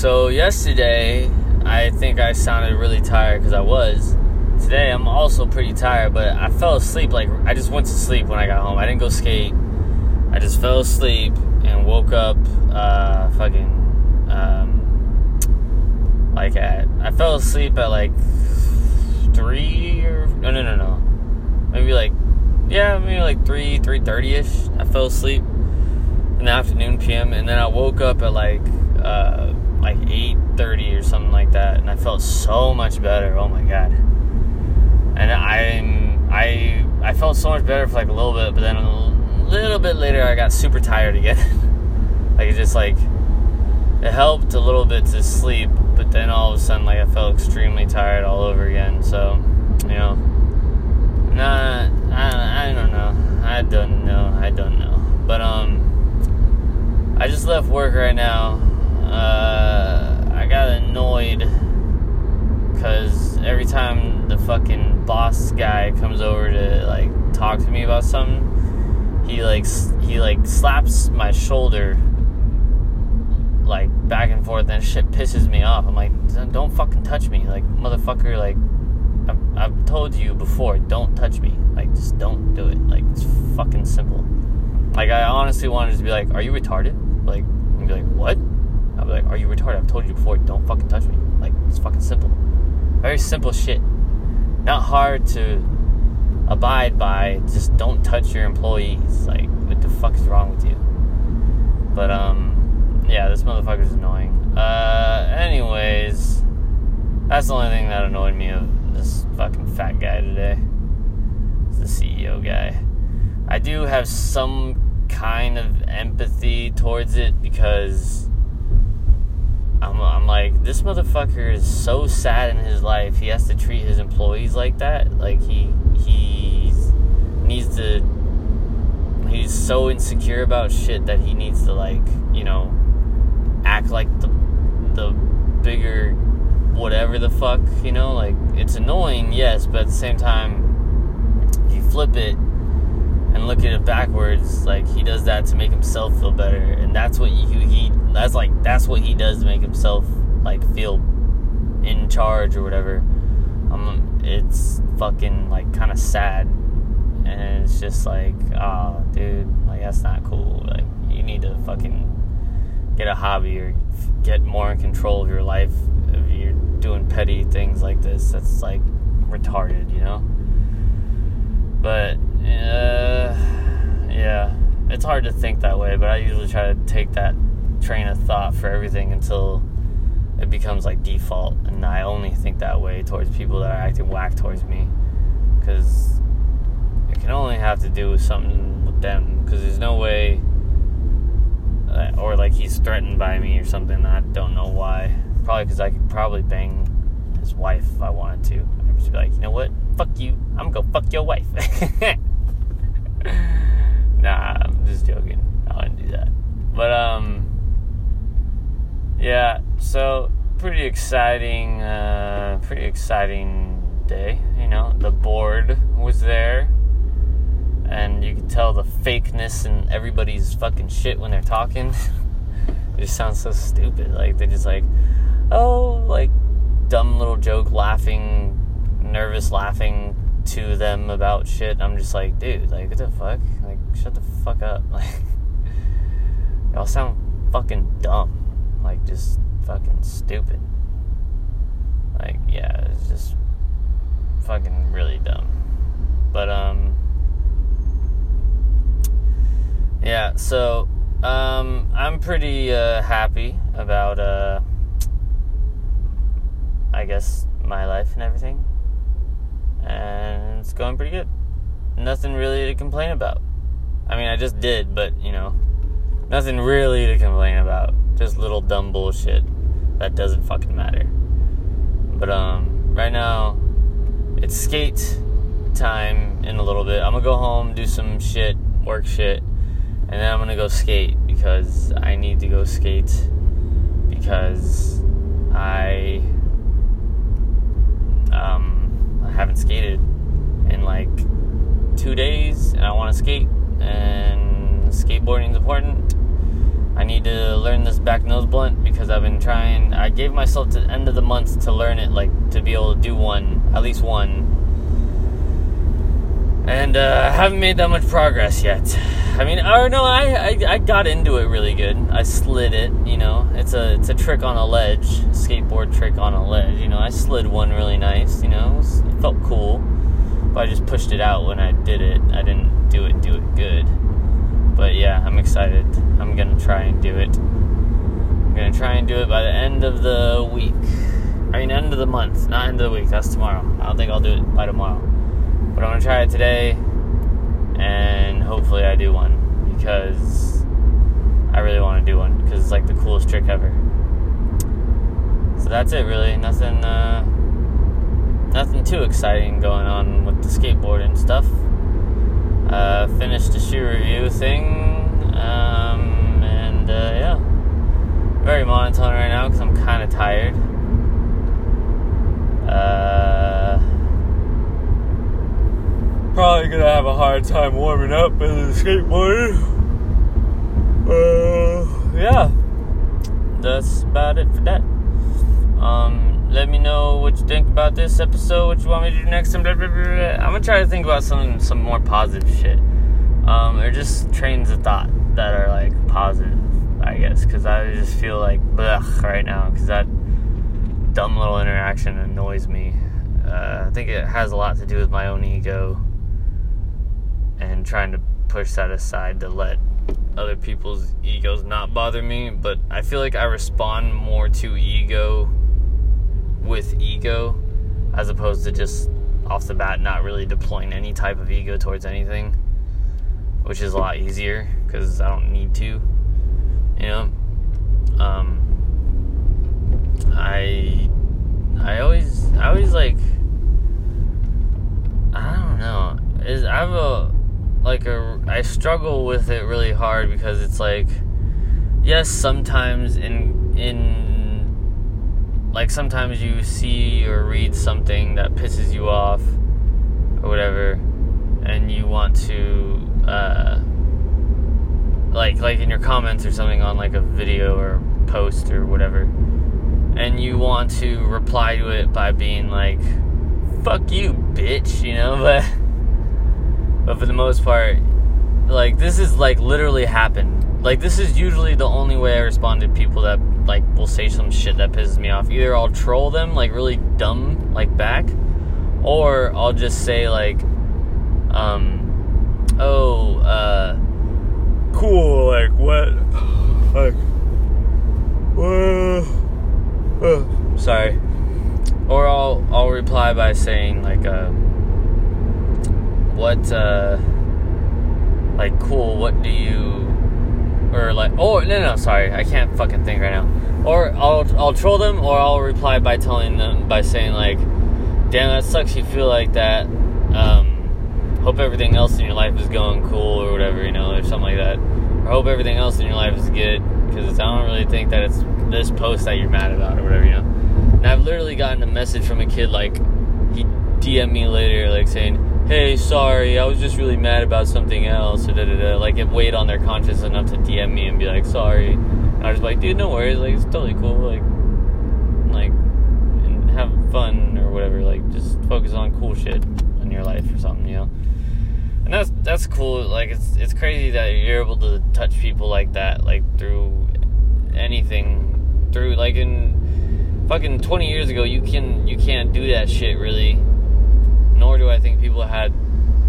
So yesterday, I think I sounded really tired because I was. Today, I'm also pretty tired, but I fell asleep. Like I just went to sleep when I got home. I didn't go skate. I just fell asleep and woke up. Uh, fucking. Um, like at I fell asleep at like three or no no no no maybe like yeah maybe like three three thirty ish. I fell asleep in the afternoon PM, and then I woke up at like uh, like eight thirty or something like that, and I felt so much better. Oh my god! And I'm I I felt so much better for like a little bit, but then a little bit later I got super tired again. like it just like it helped a little bit to sleep, but then all of a sudden like I felt extremely tired all over again. So you know, nah, I I don't know. I don't know. I don't know. But um. I just left work right now. Uh, I got annoyed because every time the fucking boss guy comes over to like talk to me about something, he like he like slaps my shoulder like back and forth, and shit pisses me off. I'm like, don't fucking touch me, like motherfucker. Like I've, I've told you before, don't touch me. Like just don't do it. Like it's fucking simple. Like I honestly wanted to be like, are you retarded? Like, and be like, what? I'll be like, are you retarded? I've told you before, don't fucking touch me. Like, it's fucking simple. Very simple shit. Not hard to abide by. Just don't touch your employees. Like, what the fuck is wrong with you? But, um, yeah, this motherfucker's annoying. Uh, anyways, that's the only thing that annoyed me of this fucking fat guy today. It's the CEO guy. I do have some kind of empathy towards it because I'm, I'm like, this motherfucker is so sad in his life. He has to treat his employees like that. Like he he needs to. He's so insecure about shit that he needs to like you know act like the the bigger whatever the fuck you know like it's annoying yes but at the same time if you flip it and look at it backwards like he does that to make himself feel better. And that's what he, he that's like that's what he does to make himself like feel in charge or whatever. Um it's fucking like kind of sad. And it's just like oh dude like that's not cool. Like you need to fucking get a hobby or get more in control of your life if you're doing petty things like this. That's like retarded you know? But uh, yeah, it's hard to think that way, but I usually try to take that train of thought for everything until it becomes like default, and I only think that way towards people that are acting whack towards me, because it can only have to do with something with them, because there's no way, uh, or like he's threatened by me or something. I don't know why. Probably because I could probably bang his wife if I wanted to. I'd just be like, you know what? Fuck you. I'm gonna go fuck your wife. nah, I'm just joking. I wouldn't do that. But um, yeah. So pretty exciting. Uh, pretty exciting day. You know, the board was there, and you could tell the fakeness in everybody's fucking shit when they're talking. it just sounds so stupid. Like they're just like, oh, like dumb little joke, laughing, nervous laughing to them about shit. I'm just like, dude, like, what the fuck? Like, shut the fuck up. Like, y'all sound fucking dumb. Like, just fucking stupid. Like, yeah, it's just fucking really dumb. But, um, yeah, so, um, I'm pretty, uh, happy about, uh, I guess, my life and everything and it's going pretty good. Nothing really to complain about. I mean, I just did, but you know, nothing really to complain about. Just little dumb bullshit that doesn't fucking matter. But um, right now it's skate time in a little bit. I'm gonna go home, do some shit, work shit, and then I'm gonna go skate because I need to go skate because I um I haven't skated in like two days, and I want to skate. And skateboarding is important. I need to learn this back nose blunt because I've been trying. I gave myself to the end of the month to learn it, like to be able to do one, at least one. And uh, haven't made that much progress yet. I mean, or no, I, I I got into it really good. I slid it, you know. It's a it's a trick on a ledge, skateboard trick on a ledge. You know, I slid one really nice. You know, it, was, it felt cool, but I just pushed it out when I did it. I didn't do it do it good. But yeah, I'm excited. I'm gonna try and do it. I'm gonna try and do it by the end of the week. I mean, end of the month, not end of the week. That's tomorrow. I don't think I'll do it by tomorrow. But I'm gonna try it today, and hopefully I do one because I really want to do one because it's like the coolest trick ever. So that's it, really. Nothing, uh, nothing too exciting going on with the skateboard and stuff. Uh, finished the shoe review thing, um, and uh, yeah, very monotone right now because I'm kind of tired. Uh, probably gonna have a hard time warming up in the skateboard. Uh, yeah, that's about it for that. Um, let me know what you think about this episode. What you want me to do next time? I'm gonna try to think about some some more positive shit, um, or just trains of thought that are like positive. I guess because I just feel like blech right now because that dumb little interaction annoys me. Uh, I think it has a lot to do with my own ego and trying to push that aside to let other people's egos not bother me. But I feel like I respond more to ego with ego as opposed to just off the bat not really deploying any type of ego towards anything, which is a lot easier because I don't need to. You know, um, I I always I always like I don't know is I have a like a I struggle with it really hard because it's like yes sometimes in in like sometimes you see or read something that pisses you off or whatever and you want to uh like like in your comments or something on like a video or post or whatever and you want to reply to it by being like fuck you bitch you know but but for the most part like this is like literally happened. Like this is usually the only way i respond to people that like will say some shit that pisses me off. Either i'll troll them like really dumb like back or i'll just say like um oh uh cool like what like uh, uh, sorry. Or i'll i'll reply by saying like uh what uh like cool what do you or like oh no no sorry i can't fucking think right now. Or i'll i'll troll them or i'll reply by telling them by saying like damn that sucks you feel like that. Um hope everything else in your life is going cool or whatever you know or something like that. Or hope everything else in your life is good because i don't really think that it's this post that you're mad about or whatever you know. And i've literally gotten a message from a kid like he dm me later like saying hey, sorry, I was just really mad about something else, da da da. Like, it weighed on their conscience enough to DM me and be like, sorry. And I was like, dude, no worries. Like, it's totally cool. Like, like, and have fun or whatever. Like, just focus on cool shit in your life or something, you know. And that's that's cool. Like, it's it's crazy that you're able to touch people like that, like through anything, through like in fucking 20 years ago, you can you can't do that shit really nor do I think people had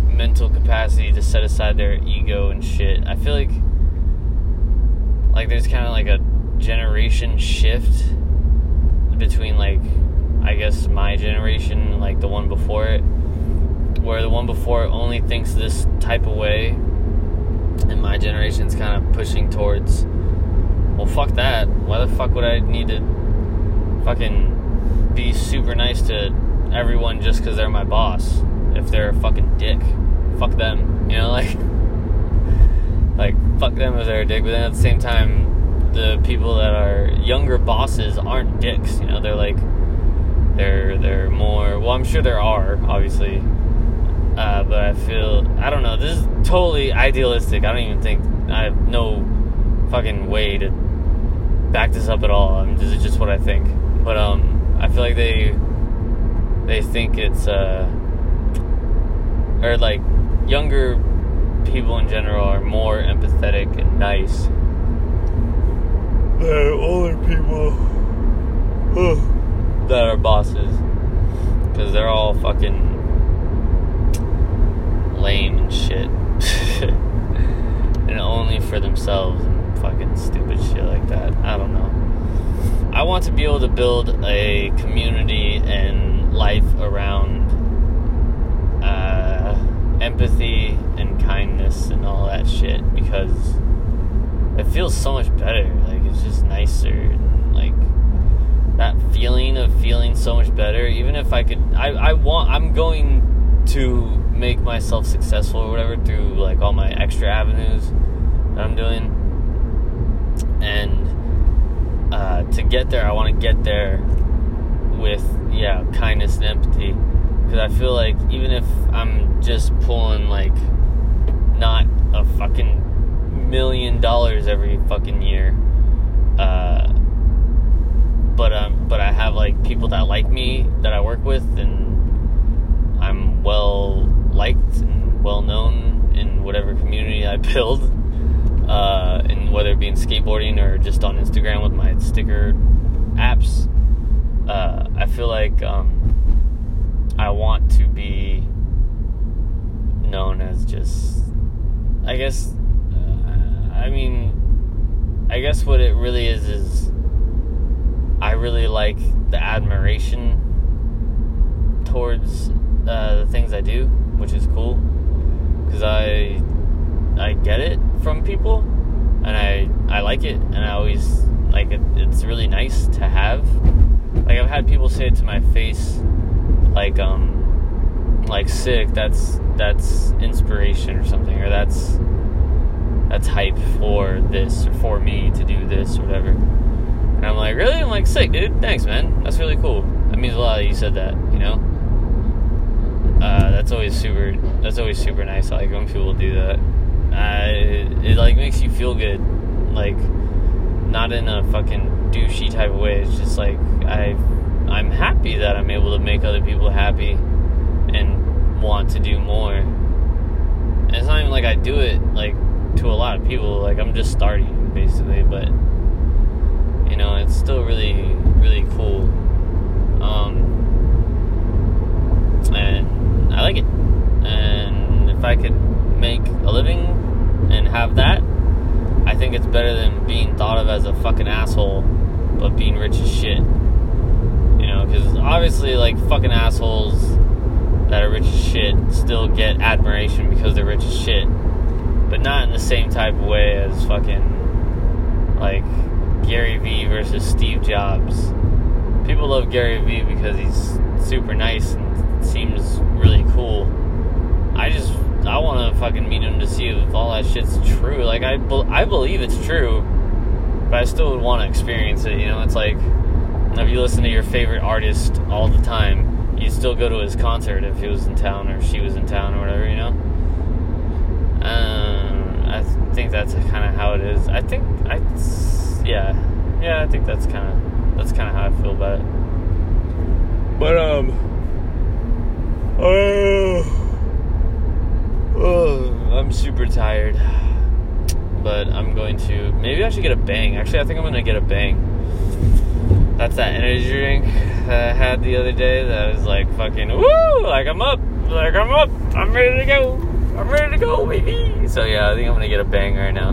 mental capacity to set aside their ego and shit. I feel like like there's kind of like a generation shift between like I guess my generation like the one before it where the one before it only thinks this type of way and my generation's kind of pushing towards well fuck that. Why the fuck would I need to fucking be super nice to everyone just because they're my boss. If they're a fucking dick, fuck them. You know, like, like fuck them if they're a dick. But then at the same time, the people that are younger bosses aren't dicks. You know, they're like, they're they're more. Well, I'm sure there are obviously, uh, but I feel I don't know. This is totally idealistic. I don't even think I have no fucking way to back this up at all. I mean, this is just what I think. But um, I feel like they they think it's uh, or like younger people in general are more empathetic and nice than older people that are bosses because they're all fucking lame and shit and only for themselves and fucking stupid shit like that. I don't know. I want to be able to build a community and life around uh, empathy and kindness and all that shit because it feels so much better. Like it's just nicer and like that feeling of feeling so much better. Even if I could, I, I want, I'm going to make myself successful or whatever through like all my extra avenues that I'm doing. And uh, to get there, I want to get there with, yeah, kindness and empathy. Because I feel like even if I'm just pulling like not a fucking million dollars every fucking year, uh, but um, but I have like people that like me that I work with, and I'm well liked and well known in whatever community I build, uh, and whether it be in skateboarding or just on Instagram with my sticker apps. Uh, I feel like um, I want to be known as just, I guess, uh, I mean, I guess what it really is is I really like the admiration towards uh, the things I do, which is cool because I I get it from people and I I like it and I always like it, it's really nice to have. Like I've had people say it to my face, like um like sick. That's that's inspiration or something, or that's that's hype for this or for me to do this or whatever. And I'm like, really? I'm like, sick, dude. Thanks, man. That's really cool. That means a lot that you said that, you know? Uh, that's always super, that's always super nice. I like when people do that. Uh, it, it, like, makes you feel good. Like, not in a fucking douchey type of way. It's just like, I, I'm happy that I'm able to make other people happy and want to do more. And it's not even like I do it, like, to a lot of people. Like, I'm just starting, basically, but you know, it's still really, really cool. Um, and I like it. And if I could make a living and have that, I think it's better than being thought of as a fucking asshole, rich as shit. You know, because obviously, like, fucking assholes that are rich as shit still get admiration because they're rich as shit. But not in the same type of way as fucking, like, Gary Vee versus Steve Jobs. People love Gary Vee because he's super nice and seems really cool. I just I want to fucking meet him to see if all that shit's true. Like I I believe it's true, but I still would want to experience it. You know, it's like if you listen to your favorite artist all the time, you'd still go to his concert if he was in town or she was in town or whatever. You know. Um, I think that's kind of how it is. I think I yeah, yeah, I think that's kind of that's kind of how I feel about it. But um, oh, oh, I'm super tired. But I'm going to maybe I should get a bang. Actually, I think I'm gonna get a bang. That's that energy drink that I had the other day. That was like fucking woo! Like I'm up, like I'm up. I'm ready to go. I'm ready to go, baby. So yeah, I think I'm gonna get a bang right now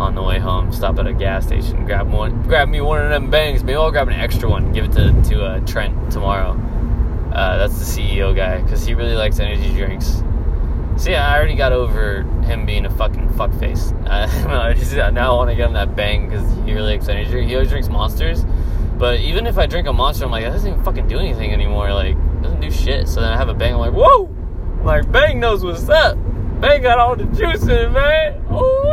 on the way home. Stop at a gas station, grab one, grab me one of them bangs. Maybe I'll grab an extra one, give it to to uh, Trent tomorrow. Uh, that's the CEO guy because he really likes energy drinks. See, I already got over him being a fucking fuckface. Uh, now I want to get him that bang because he really likes energy. He always drinks monsters, but even if I drink a monster, I'm like, that doesn't even fucking do anything anymore. Like, it doesn't do shit. So then I have a bang. I'm like, whoa! I'm like, bang knows what's up. Bang got all the juice in it, man. Oh,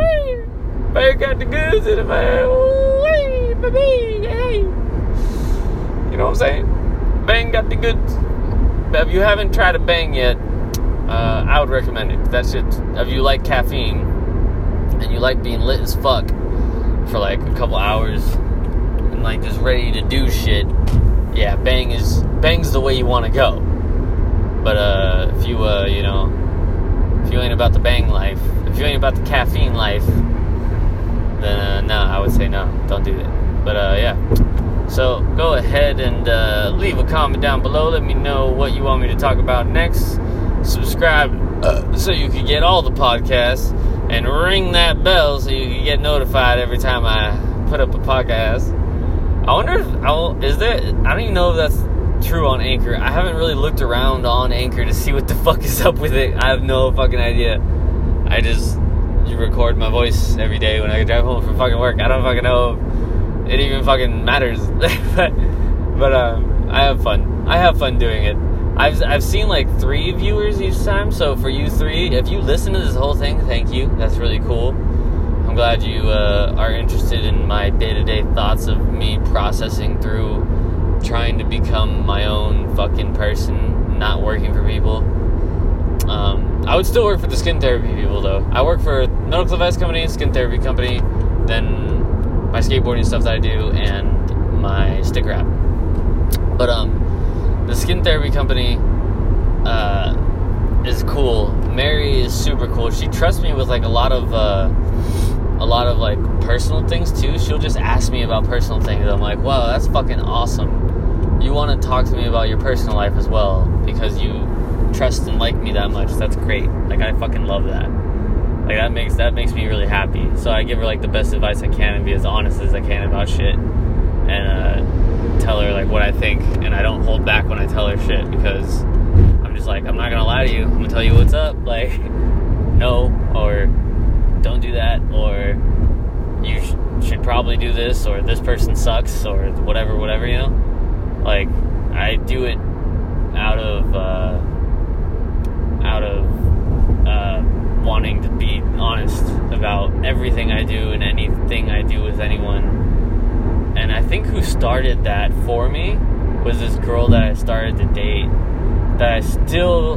Bang got the goods in it, man. Ooh, baby, hey. You know what I'm saying? Bang got the goods. If you haven't tried a bang yet, uh, I would recommend it. That's it. If you like caffeine and you like being lit as fuck, for like a couple hours and like just ready to do shit, yeah, bang is bang's the way you want to go. But uh, if you uh, you know, if you ain't about the bang life, if you ain't about the caffeine life, then uh, no, I would say no, don't do that. But uh, yeah. So go ahead and uh, leave a comment down below. Let me know what you want me to talk about next. Subscribe uh, so you can get all the podcasts and ring that bell so you can get notified every time I put up a podcast. I wonder if I'll, is there. I don't even know if that's true on Anchor. I haven't really looked around on Anchor to see what the fuck is up with it. I have no fucking idea. I just you record my voice every day when I drive home from fucking work. I don't fucking know if it even fucking matters. but but um, I have fun. I have fun doing it. I've I've seen like three viewers each time. So for you three, if you listen to this whole thing, thank you. That's really cool. I'm glad you uh, are interested in my day to day thoughts of me processing through trying to become my own fucking person, not working for people. Um, I would still work for the skin therapy people though. I work for medical device company, skin therapy company, then my skateboarding stuff that I do, and my sticker app. But um the skin therapy company uh, is cool. Mary is super cool. She trusts me with like a lot of uh, a lot of like personal things too. She'll just ask me about personal things. I'm like, wow, that's fucking awesome. You want to talk to me about your personal life as well because you trust and like me that much. That's great. Like I fucking love that. Like that makes that makes me really happy. So I give her like the best advice I can and be as honest as I can about shit. And uh tell her like what I think, and I don't hold back when I tell her shit because I'm just like I'm not gonna lie to you. I'm gonna tell you what's up. Like no, or don't do that, or you sh- should probably do this, or this person sucks, or whatever, whatever. You know, like I do it out of uh, out of uh, wanting to be honest about everything I do and anything I do with anyone and I think who started that for me was this girl that I started to date that I still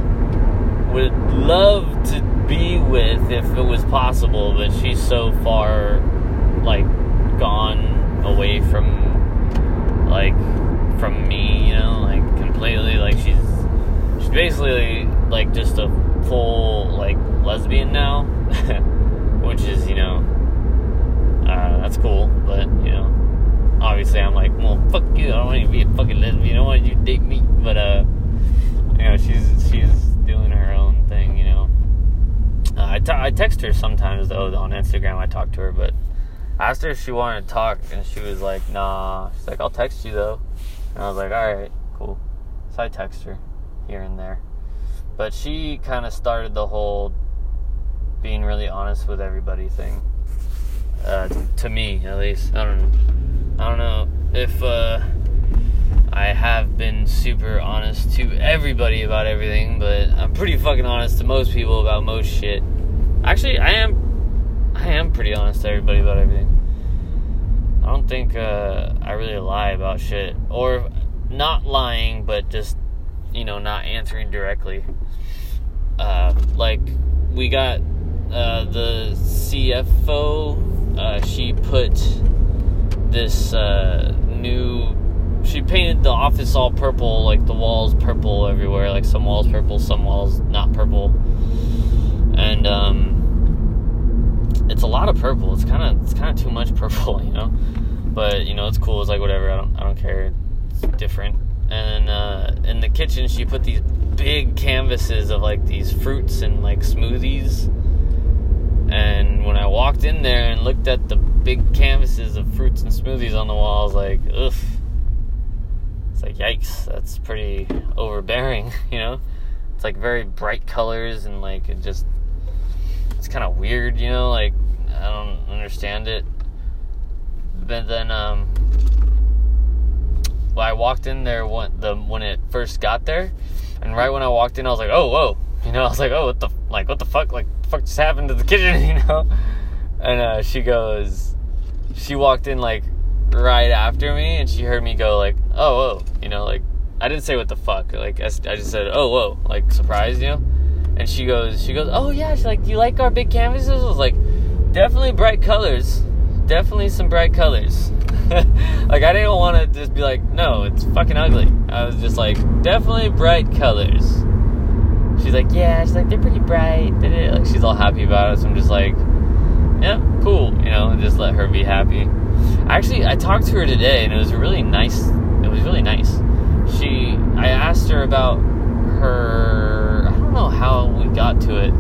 would love to be with if it was possible, but she's so far like gone away from like from me, you know, like completely. Like she's she's basically like just a full like lesbian now, which is, you know, uh, that's cool, but you know, obviously I'm like, well, fuck you. I don't want you to be a fucking lesbian. I don't want you to date me. But uh, you know, she's she's doing her own thing. You know, uh, I, t- I text her sometimes though on Instagram. I talk to her, but I asked her if she wanted to talk, and she was like, nah. She's like, I'll text you though. And I was like, all right, cool. So I text her here and there, but she kind of started the whole being really honest with everybody thing. Uh, to me, at least. I don't. I don't know if uh, I have been super honest to everybody about everything, but I'm pretty fucking honest to most people about most shit. Actually, I am. I am pretty honest to everybody about everything. I don't think uh, I really lie about shit, or not lying, but just you know not answering directly. Uh, like we got uh, the CFO. Uh, she put this uh, new. She painted the office all purple, like the walls purple everywhere. Like some walls purple, some walls not purple, and um, it's a lot of purple. It's kind of it's kind of too much purple, you know. But you know, it's cool. It's like whatever. I don't I don't care. It's different. And uh, in the kitchen, she put these big canvases of like these fruits and like smoothies. And when I walked in there and looked at the big canvases of fruits and smoothies on the walls, like, ugh. It's like, yikes, that's pretty overbearing, you know? It's like very bright colors and like it just, it's kind of weird, you know? Like, I don't understand it. But then, um, well, I walked in there when, the, when it first got there, and right when I walked in, I was like, oh, whoa. You know, I was like, oh, what the, like, what the fuck? Like, fuck just happened to the kitchen, you know? And uh, she goes, she walked in like right after me and she heard me go like, oh, whoa, you know, like I didn't say what the fuck, like I just said, oh, whoa, like surprised, you know. And she goes, she goes, oh yeah, she's like, do you like our big canvases? I was like, definitely bright colors, definitely some bright colors. like I didn't want to just be like, no, it's fucking ugly. I was just like, definitely bright colors. She's like, yeah. She's like, they're pretty bright. Like she's all happy about it. So I'm just like, yeah, cool. You know, and just let her be happy. Actually, I talked to her today, and it was really nice. It was really nice. She, I asked her about her. I don't know how we got to it,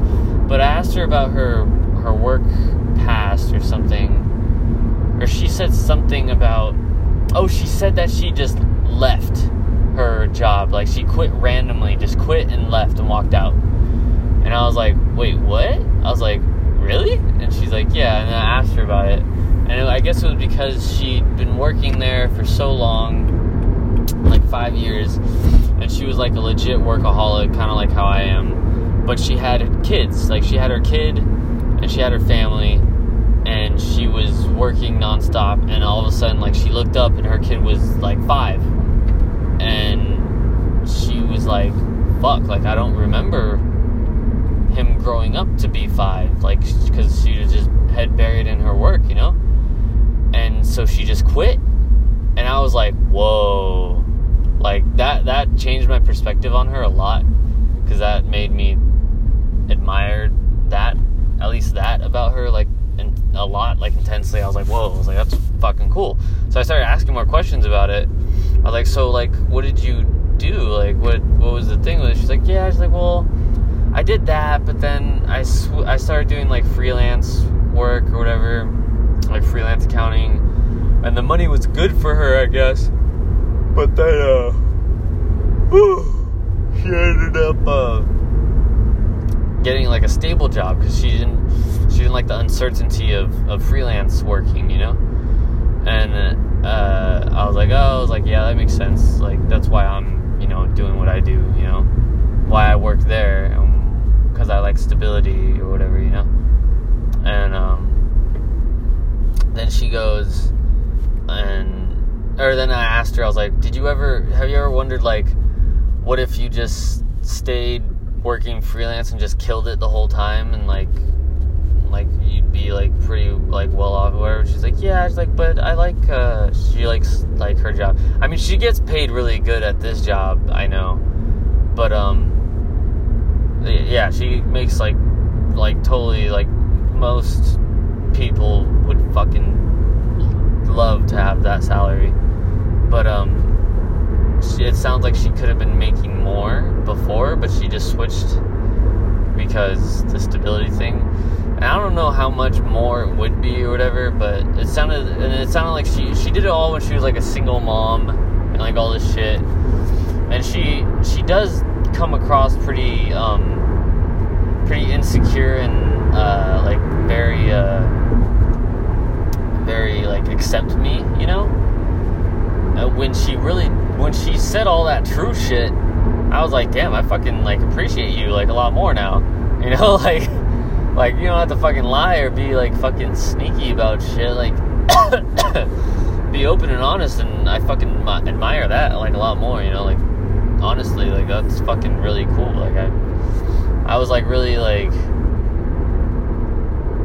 but I asked her about her her work past or something, or she said something about. Oh, she said that she just left her job. Like she quit randomly, just quit and left and walked out. And I was like, wait, what? I was like, really? And she's like, yeah. And I asked her about it. And I guess it was because she'd been working there for so long, like five years, and she was like a legit workaholic, kind of like how I am. But she had kids. Like she had her kid, and she had her family, and she was working nonstop. And all of a sudden, like she looked up, and her kid was like five and she was like, "Fuck!" Like I don't remember him growing up to be five, like because she was just head buried in her work, you know. And so she just quit, and I was like, "Whoa!" Like that that changed my perspective on her a lot because that made me admire that at least that about her like a lot like intensely i was like whoa i was like that's fucking cool so i started asking more questions about it I was like, so like, what did you do? Like, what what was the thing with it? She's like, yeah. She's like, well, I did that, but then I sw- I started doing like freelance work or whatever, like freelance accounting, and the money was good for her, I guess. But then, uh, whew, she ended up uh, getting like a stable job because she didn't she didn't like the uncertainty of of freelance working, you know, and uh, I was like, oh, I was like, yeah, that makes sense. Like, that's why I'm, you know, doing what I do, you know, why I work there, because I like stability or whatever, you know. And um, then she goes, and, or then I asked her, I was like, did you ever, have you ever wondered, like, what if you just stayed working freelance and just killed it the whole time and, like, like you'd be like pretty like well off or whatever. She's like, yeah. She's like, but I like uh, she likes like her job. I mean, she gets paid really good at this job. I know, but um, yeah, she makes like like totally like most people would fucking love to have that salary, but um. She, it sounds like she could have been making more before, but she just switched because the stability thing and I don't know how much more it would be or whatever, but it sounded and it sounded like she she did it all when she was like a single mom and like all this shit. And she she does come across pretty um pretty insecure and uh like very uh very like accept me, you know? Uh, when she really when she said all that true shit, I was like, damn, I fucking like appreciate you like a lot more now. You know, like like, you don't have to fucking lie or be like fucking sneaky about shit. Like, be open and honest, and I fucking admire that like a lot more. You know, like honestly, like that's fucking really cool. Like I, I was like really like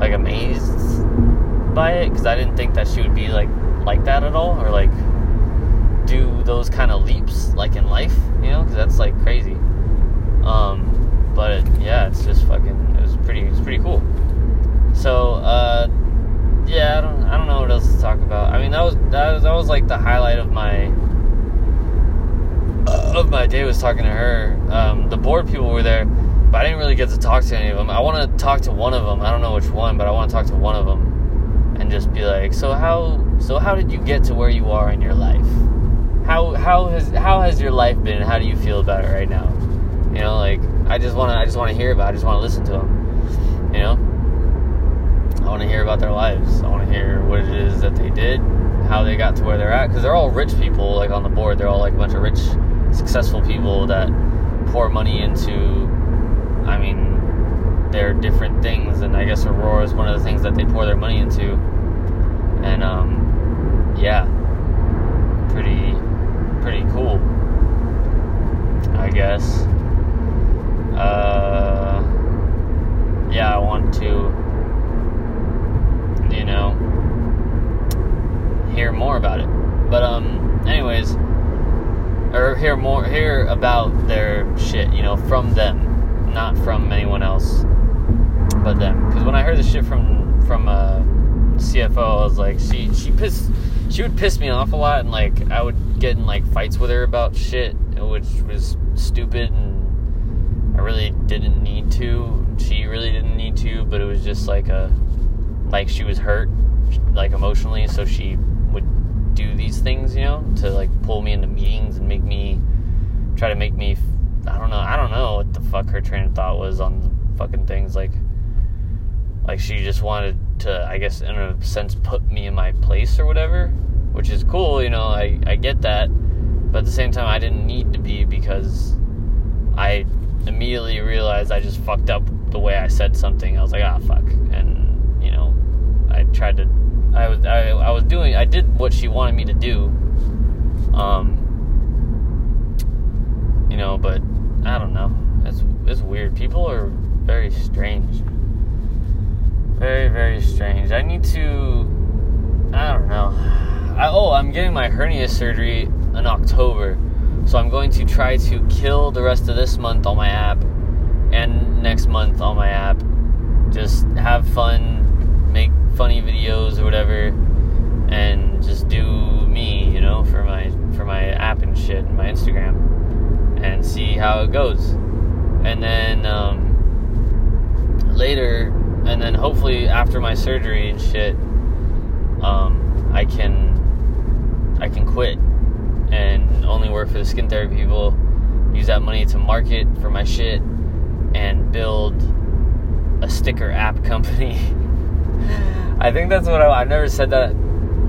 like amazed by it because I didn't think that she would be like like that at all or like do those kind of leaps like in life. You know, because that's like crazy. Um, but it, yeah, it's just fucking pretty it's pretty cool. So uh, yeah, I don't I don't know what else to talk about. I mean that was that was, that was like the highlight of my uh, of my day was talking to her. Um, the board people were there, but I didn't really get to talk to any of them. I want to talk to one of them. I don't know which one, but I want to talk to one of them and just be like, so how so how did you get to where you are in your life? How how has how has your life been? How do you feel about it right now? You know, like I just want to I just want to hear about. it. I just want to listen to them. You know, I want to hear about their lives. I want to hear what it is that they did, how they got to where they're at, because they're all rich people. Like on the board, they're all like a bunch of rich, successful people that pour money into. I mean, their different things, and I guess Aurora is one of the things that they pour their money into. And um, yeah, pretty, pretty cool. I guess. Uh yeah, I want to, you know, hear more about it. But um, anyways, or hear more, hear about their shit, you know, from them, not from anyone else, but them. Because when I heard the shit from from uh, CFO, I was like, she she pissed, she would piss me off a lot, and like I would get in like fights with her about shit, which was stupid and. I really didn't need to she really didn't need to, but it was just like a like she was hurt, like emotionally, so she would do these things, you know, to like pull me into meetings and make me try to make me. I don't know. I don't know what the fuck her train of thought was on the fucking things. Like, like she just wanted to, I guess, in a sense, put me in my place or whatever, which is cool. You know, I I get that, but at the same time, I didn't need to be because I immediately realized I just fucked up the way I said something. I was like, ah, fuck, and you know, I tried to I was I, I was doing I did what she wanted me to do. Um you know, but I don't know. It's it's weird. People are very strange. Very very strange. I need to I don't know. I, oh, I'm getting my hernia surgery in October. So I'm going to try to kill the rest of this month on my app and next month on my app. Just have fun, make funny videos or whatever and just do me, you know, for my for my app and shit and my Instagram and see how it goes. And then um, later and then hopefully after my surgery and shit um, I can I can quit and only work for the skin therapy people, use that money to market for my shit and build a sticker app company I think that's what I, I've never said that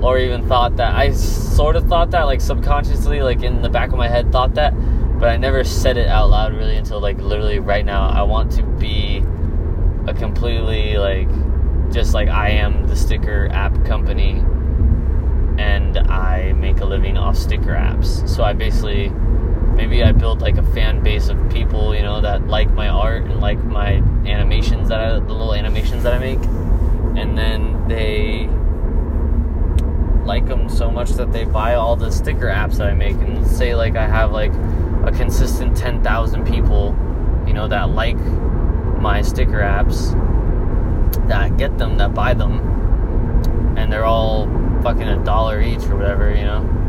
or even thought that. I sort of thought that, like subconsciously, like in the back of my head, thought that, but I never said it out loud really until like literally right now. I want to be a completely like just like I am the sticker app company and I make a living off sticker apps. So I basically maybe I build like a fan base of people, you know, that like my art and like my animations that I the little animations that I make. And then they like them so much that they buy all the sticker apps that I make. And say like I have like a consistent 10,000 people, you know, that like my sticker apps that get them that buy them. And they're all fucking a dollar each or whatever, you know.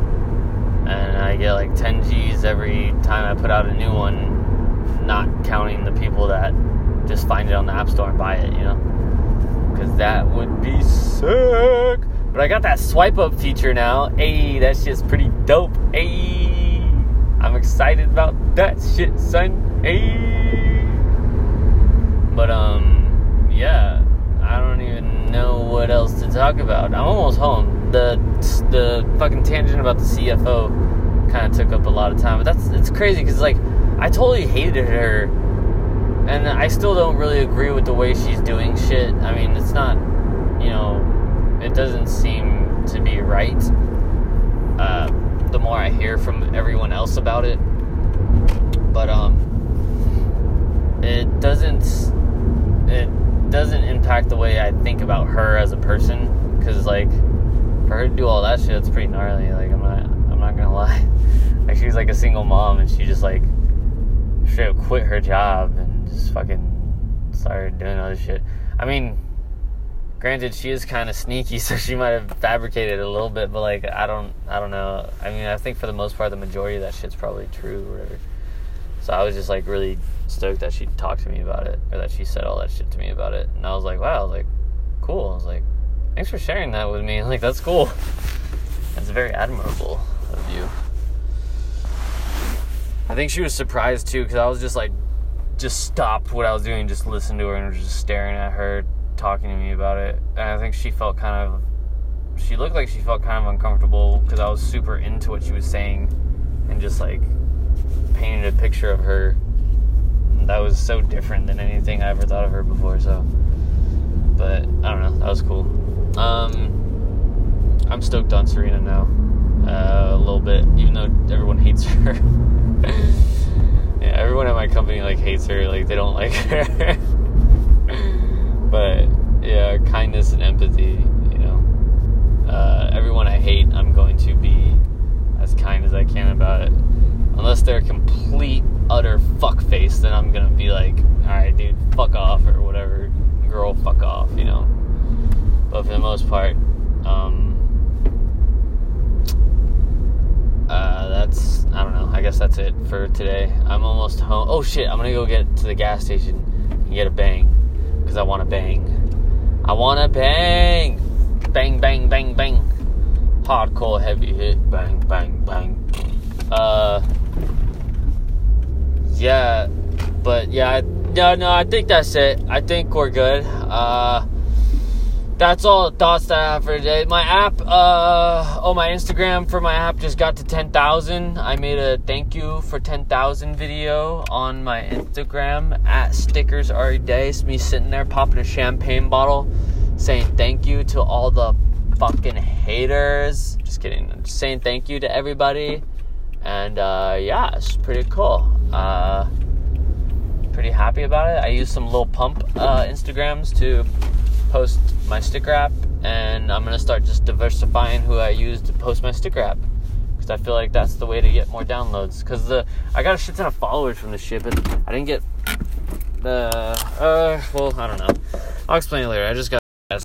And I get like 10 G's every time I put out a new one, not counting the people that just find it on the App Store and buy it, you know because that would be sick. But I got that swipe up feature now. Hey, that shit's pretty dope. Hey, I'm excited about that shit, son. Hey. But um, yeah, I don't even know what else to talk about. I'm almost home. The the fucking tangent about the CFO kind of took up a lot of time, but that's it's crazy because like I totally hated her and I still don't really agree with the way she's doing shit. I mean, it's not, you know, it doesn't seem to be right. Uh, the more I hear from everyone else about it, but um, it doesn't, it doesn't impact the way I think about her as a person. Because like, for her to do all that shit, it's pretty gnarly. Like, I'm not, I'm not gonna lie. like, she's like a single mom, and she just like straight up quit her job and just fucking started doing other shit. I mean, granted, she is kind of sneaky, so she might have fabricated a little bit, but like, I don't, I don't know. I mean, I think for the most part, the majority of that shit's probably true or whatever. So I was just like really stoked that she talked to me about it, or that she said all that shit to me about it, and I was like, wow, I was like, cool. I was like, thanks for sharing that with me. Like, that's cool. That's very admirable of you. I think she was surprised too, because I was just like just stopped what I was doing, just listened to her and was just staring at her, talking to me about it. And I think she felt kind of, she looked like she felt kind of uncomfortable because I was super into what she was saying and just like painted a picture of her that was so different than anything I ever thought of her before. So, but I don't know, that was cool. Um, I'm stoked on Serena now, uh, a little bit, even though everyone hates her. yeah, everyone at my company like hates her. Like they don't like her. but yeah, kindness and empathy. You know, uh, everyone I hate, I'm going to be as kind as I can about it. Unless they're a complete utter fuck face, then I'm gonna be like, all right, dude, fuck off or whatever, girl, fuck off, you know. But for the most part, um, uh, that's I don't know. I guess that's it for today. I'm almost home. Oh shit! I'm gonna go get to the gas station and get a bang because I want to bang. I want to bang, bang, bang, bang, bang. Hardcore heavy hit, bang, bang, bang. Uh, yeah, but yeah, I, no, no. I think that's it. I think we're good. Uh that's all the thoughts that I have for today. My app, uh, oh, my Instagram for my app just got to 10,000. I made a thank you for 10,000 video on my Instagram at stickers every day. It's me sitting there popping a champagne bottle saying thank you to all the fucking haters. Just kidding. I'm just saying thank you to everybody. And, uh, yeah, it's pretty cool. Uh, pretty happy about it. I used some little pump, uh, Instagrams to post my sticker app, and I'm gonna start just diversifying who I use to post my sticker app because I feel like that's the way to get more downloads. Because the I got a shit ton of followers from this shit, but I didn't get the uh well I don't know. I'll explain it later. I just got